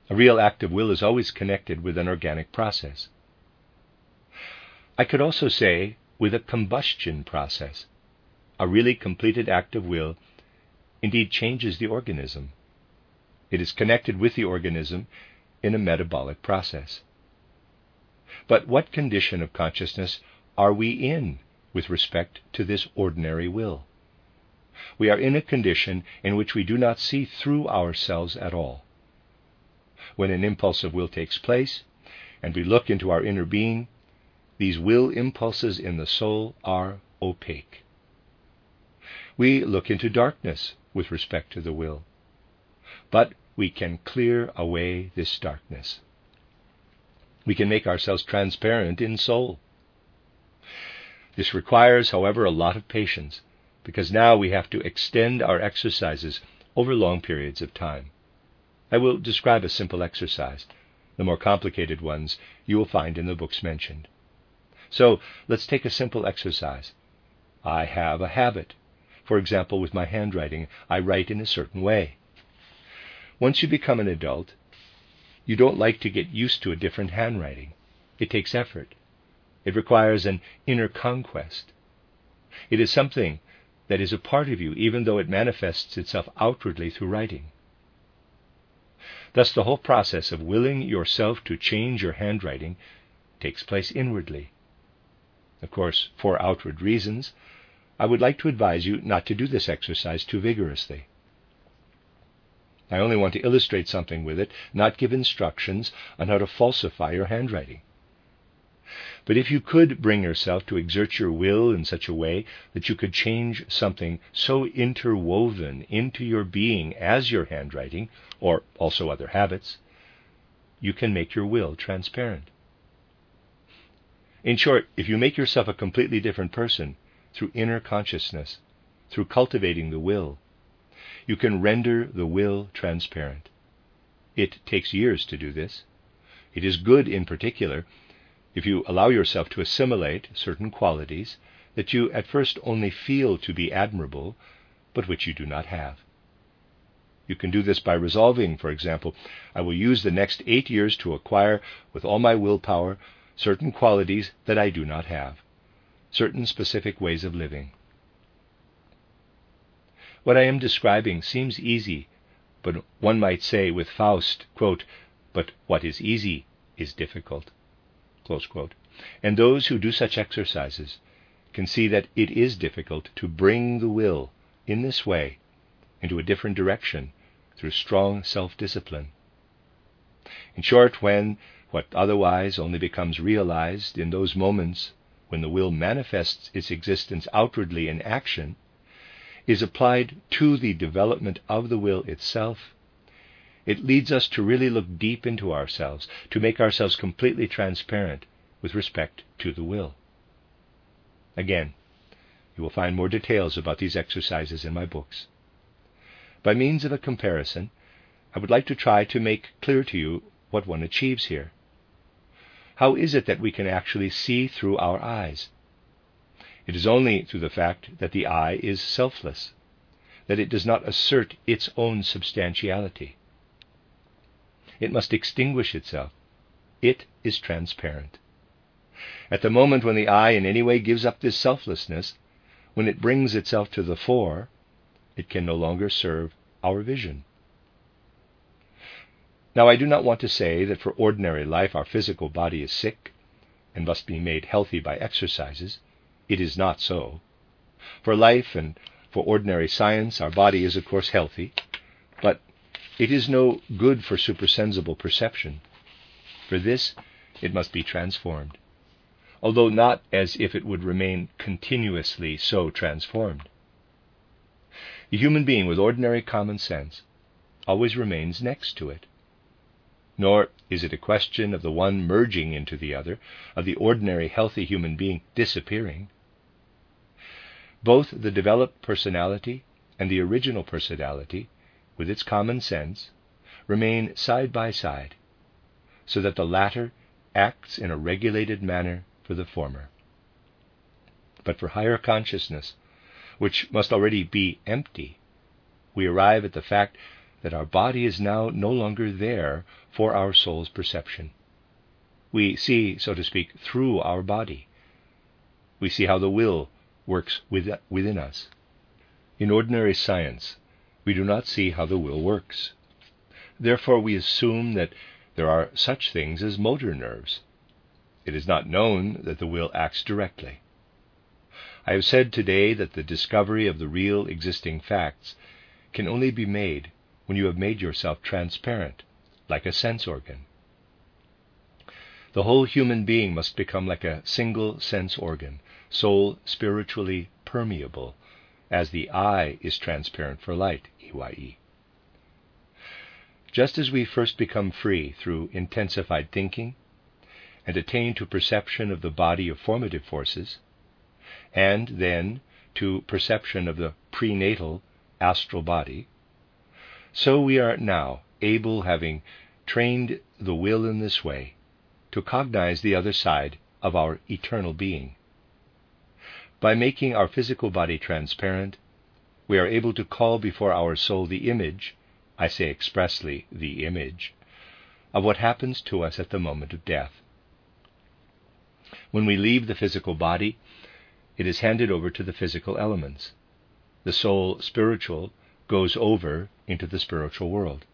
A real act of will is always connected with an organic process. I could also say with a combustion process. A really completed act of will indeed changes the organism. It is connected with the organism in a metabolic process. But what condition of consciousness are we in with respect to this ordinary will? We are in a condition in which we do not see through ourselves at all. When an impulse of will takes place, and we look into our inner being, these will impulses in the soul are opaque. We look into darkness with respect to the will, but we can clear away this darkness. We can make ourselves transparent in soul. This requires, however, a lot of patience, because now we have to extend our exercises over long periods of time. I will describe a simple exercise. The more complicated ones you will find in the books mentioned. So let's take a simple exercise. I have a habit. For example, with my handwriting, I write in a certain way. Once you become an adult, you don't like to get used to a different handwriting. It takes effort. It requires an inner conquest. It is something that is a part of you, even though it manifests itself outwardly through writing. Thus, the whole process of willing yourself to change your handwriting takes place inwardly. Of course, for outward reasons, I would like to advise you not to do this exercise too vigorously. I only want to illustrate something with it, not give instructions on how to falsify your handwriting. But if you could bring yourself to exert your will in such a way that you could change something so interwoven into your being as your handwriting, or also other habits, you can make your will transparent. In short, if you make yourself a completely different person through inner consciousness, through cultivating the will, you can render the will transparent. It takes years to do this. It is good, in particular, if you allow yourself to assimilate certain qualities that you at first only feel to be admirable, but which you do not have. You can do this by resolving, for example, I will use the next eight years to acquire, with all my willpower, certain qualities that I do not have, certain specific ways of living. What I am describing seems easy, but one might say with Faust, quote, But what is easy is difficult. And those who do such exercises can see that it is difficult to bring the will in this way into a different direction through strong self discipline. In short, when what otherwise only becomes realized in those moments when the will manifests its existence outwardly in action is applied to the development of the will itself, it leads us to really look deep into ourselves, to make ourselves completely transparent with respect to the will. Again, you will find more details about these exercises in my books. By means of a comparison, I would like to try to make clear to you what one achieves here. How is it that we can actually see through our eyes? It is only through the fact that the eye is selfless, that it does not assert its own substantiality. It must extinguish itself. It is transparent. At the moment when the eye in any way gives up this selflessness, when it brings itself to the fore, it can no longer serve our vision. Now, I do not want to say that for ordinary life our physical body is sick and must be made healthy by exercises. It is not so. For life and for ordinary science, our body is, of course, healthy, it is no good for supersensible perception. For this, it must be transformed, although not as if it would remain continuously so transformed. The human being with ordinary common sense always remains next to it nor is it a question of the one merging into the other, of the ordinary healthy human being disappearing. Both the developed personality and the original personality, with its common sense, remain side by side, so that the latter acts in a regulated manner for the former. but for higher consciousness, which must already be empty, we arrive at the fact that our body is now no longer there for our soul's perception. We see, so to speak, through our body. We see how the will works within us. In ordinary science, we do not see how the will works. Therefore, we assume that there are such things as motor nerves. It is not known that the will acts directly. I have said today that the discovery of the real existing facts can only be made when you have made yourself transparent, like a sense organ. The whole human being must become like a single sense organ, soul spiritually permeable, as the eye is transparent for light, EYE. Just as we first become free through intensified thinking and attain to perception of the body of formative forces, and then to perception of the prenatal astral body, so we are now able, having trained the will in this way, to cognize the other side of our eternal being. By making our physical body transparent, we are able to call before our soul the image, I say expressly the image, of what happens to us at the moment of death. When we leave the physical body, it is handed over to the physical elements. The soul spiritual goes over into the spiritual world.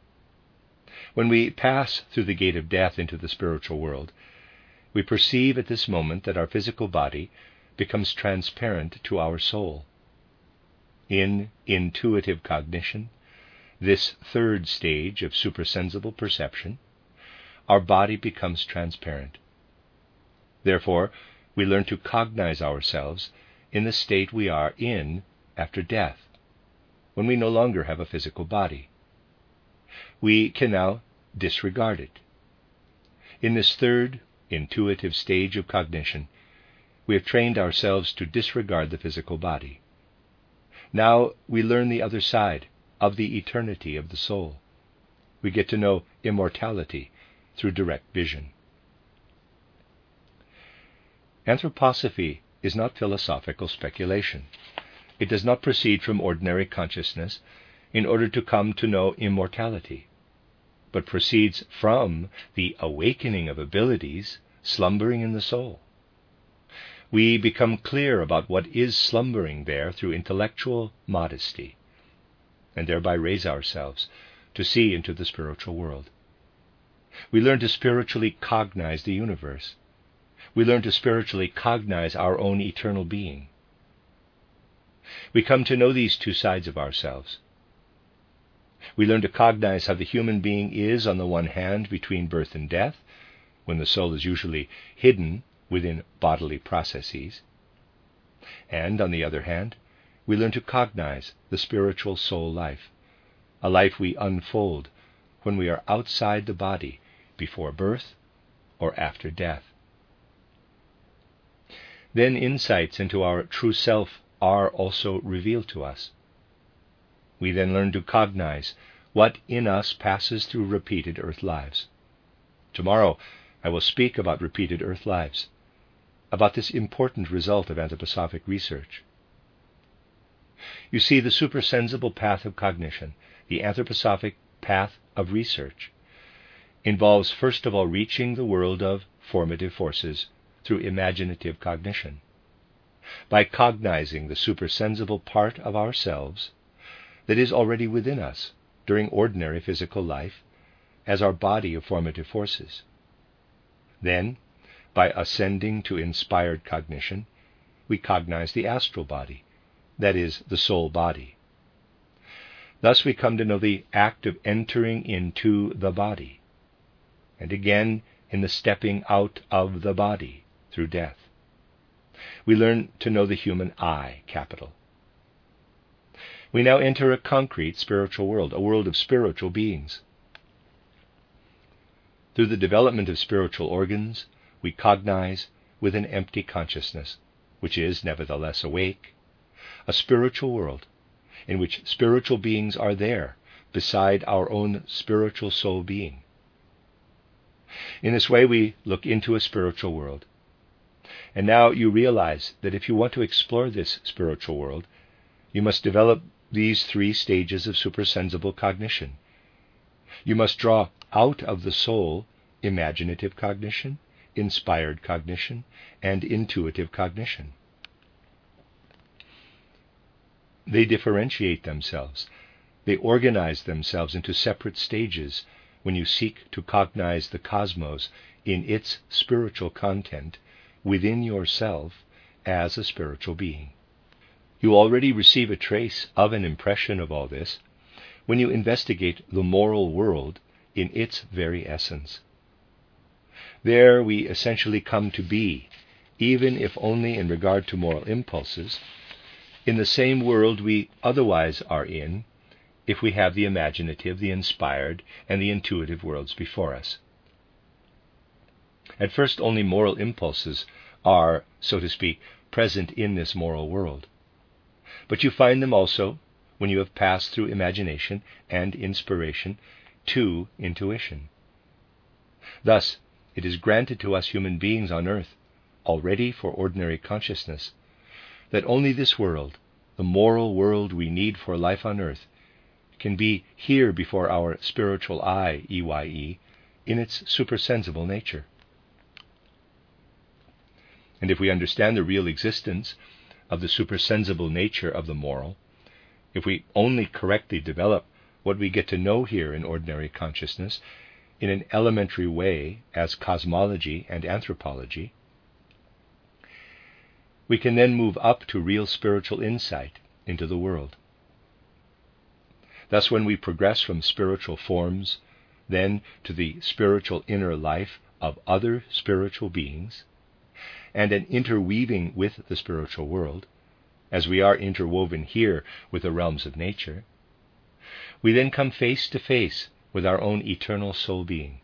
When we pass through the gate of death into the spiritual world, we perceive at this moment that our physical body becomes transparent to our soul. In intuitive cognition, this third stage of supersensible perception, our body becomes transparent. Therefore, we learn to cognize ourselves in the state we are in after death, when we no longer have a physical body. We can now disregard it. In this third, intuitive stage of cognition, we have trained ourselves to disregard the physical body. Now we learn the other side of the eternity of the soul. We get to know immortality through direct vision. Anthroposophy is not philosophical speculation. It does not proceed from ordinary consciousness in order to come to know immortality, but proceeds from the awakening of abilities slumbering in the soul. We become clear about what is slumbering there through intellectual modesty, and thereby raise ourselves to see into the spiritual world. We learn to spiritually cognize the universe we learn to spiritually cognize our own eternal being. We come to know these two sides of ourselves. We learn to cognize how the human being is, on the one hand, between birth and death, when the soul is usually hidden within bodily processes. And, on the other hand, we learn to cognize the spiritual soul life, a life we unfold when we are outside the body before birth or after death then insights into our true self are also revealed to us. We then learn to cognize what in us passes through repeated earth lives. Tomorrow I will speak about repeated earth lives, about this important result of anthroposophic research. You see, the supersensible path of cognition, the anthroposophic path of research, involves first of all reaching the world of formative forces through imaginative cognition. By cognizing the supersensible part of ourselves that is already within us during ordinary physical life as our body of formative forces. Then, by ascending to inspired cognition, we cognize the astral body, that is, the soul body. Thus we come to know the act of entering into the body, and again in the stepping out of the body, through death. We learn to know the human I, capital. We now enter a concrete spiritual world, a world of spiritual beings. Through the development of spiritual organs, we cognize with an empty consciousness, which is nevertheless awake, a spiritual world in which spiritual beings are there beside our own spiritual soul being. In this way, we look into a spiritual world And now you realize that if you want to explore this spiritual world, you must develop these three stages of supersensible cognition. You must draw out of the soul imaginative cognition, inspired cognition, and intuitive cognition. They differentiate themselves. They organize themselves into separate stages when you seek to cognize the cosmos in its spiritual content within yourself as a spiritual being. You already receive a trace of an impression of all this when you investigate the moral world in its very essence. There we essentially come to be, even if only in regard to moral impulses, in the same world we otherwise are in if we have the imaginative, the inspired, and the intuitive worlds before us. At first, only moral impulses are, so to speak, present in this moral world. But you find them also when you have passed through imagination and inspiration to intuition. Thus, it is granted to us human beings on earth, already for ordinary consciousness, that only this world, the moral world we need for life on earth, can be here before our spiritual eye, EYE, in its supersensible nature. And if we understand the real existence of the supersensible nature of the moral, if we only correctly develop what we get to know here in ordinary consciousness in an elementary way as cosmology and anthropology, we can then move up to real spiritual insight into the world. Thus, when we progress from spiritual forms, then to the spiritual inner life of other spiritual beings, and an interweaving with the spiritual world, as we are interwoven here with the realms of nature, we then come face to face with our own eternal soul being,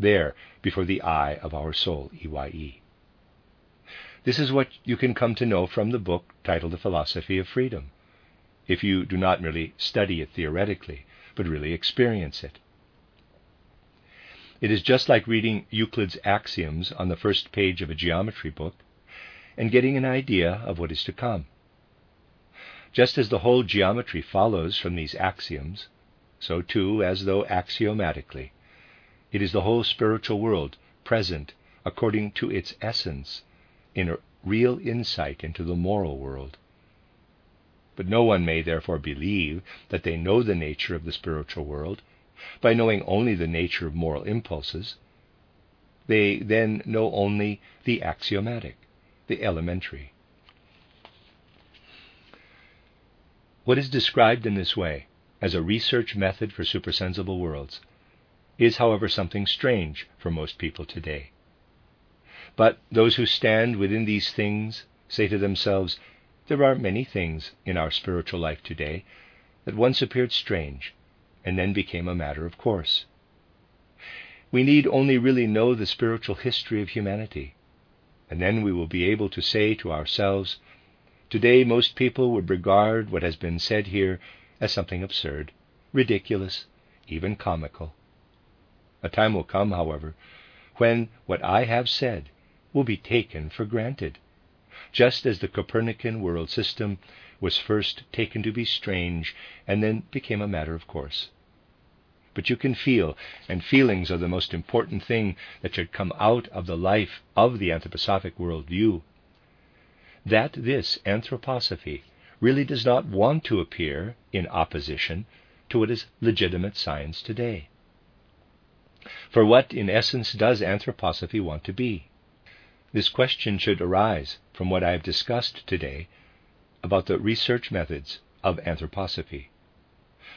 there before the eye of our soul, EYE. This is what you can come to know from the book titled The Philosophy of Freedom, if you do not merely study it theoretically, but really experience it. It is just like reading Euclid's axioms on the first page of a geometry book and getting an idea of what is to come. Just as the whole geometry follows from these axioms, so too, as though axiomatically, it is the whole spiritual world present according to its essence in a real insight into the moral world. But no one may therefore believe that they know the nature of the spiritual world by knowing only the nature of moral impulses, they then know only the axiomatic, the elementary. What is described in this way as a research method for supersensible worlds is, however, something strange for most people today. But those who stand within these things say to themselves, There are many things in our spiritual life today that once appeared strange and then became a matter of course. We need only really know the spiritual history of humanity, and then we will be able to say to ourselves, Today, most people would regard what has been said here as something absurd, ridiculous, even comical. A time will come, however, when what I have said will be taken for granted, just as the Copernican world system was first taken to be strange and then became a matter of course but you can feel, and feelings are the most important thing that should come out of the life of the anthroposophic worldview. That this anthroposophy really does not want to appear in opposition to what is legitimate science today. For what, in essence, does anthroposophy want to be? This question should arise from what I have discussed today about the research methods of anthroposophy.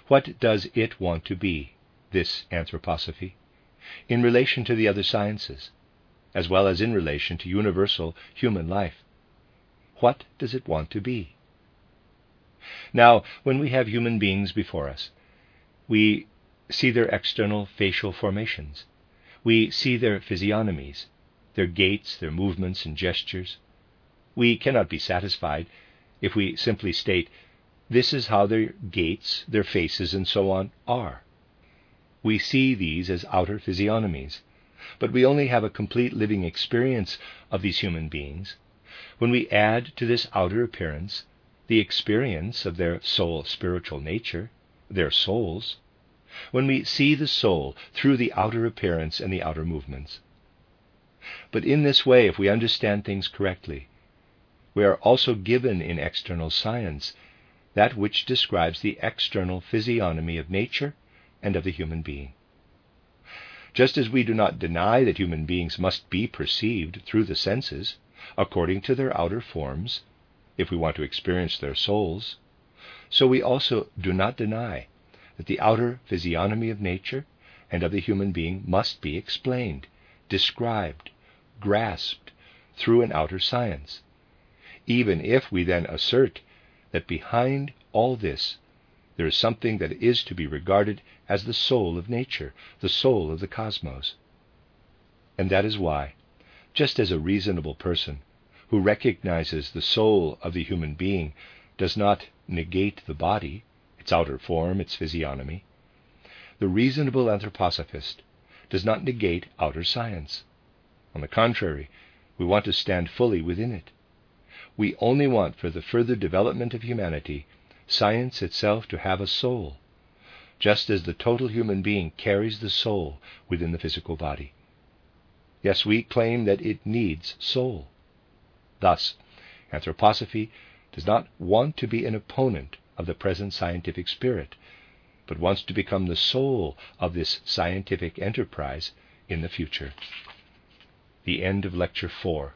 What does it want to be? this anthroposophy in relation to the other sciences, as well as in relation to universal human life. What does it want to be? Now, when we have human beings before us, we see their external facial formations. We see their physiognomies, their gaits, their movements and gestures. We cannot be satisfied if we simply state, this is how their gaits, their faces, and so on are. We see these as outer physiognomies, but we only have a complete living experience of these human beings when we add to this outer appearance the experience of their soul spiritual nature, their souls, when we see the soul through the outer appearance and the outer movements. But in this way, if we understand things correctly, we are also given in external science that which describes the external physiognomy of nature and of the human being. Just as we do not deny that human beings must be perceived through the senses, according to their outer forms, if we want to experience their souls, so we also do not deny that the outer physiognomy of nature and of the human being must be explained, described, grasped through an outer science, even if we then assert that behind all this there is something that is to be regarded as the soul of nature, the soul of the cosmos. And that is why, just as a reasonable person who recognizes the soul of the human being does not negate the body, its outer form, its physiognomy, the reasonable anthroposophist does not negate outer science. On the contrary, we want to stand fully within it. We only want for the further development of humanity science itself to have a soul, just as the total human being carries the soul within the physical body. Yes, we claim that it needs soul. Thus, anthroposophy does not want to be an opponent of the present scientific spirit, but wants to become the soul of this scientific enterprise in the future. The end of Lecture 4.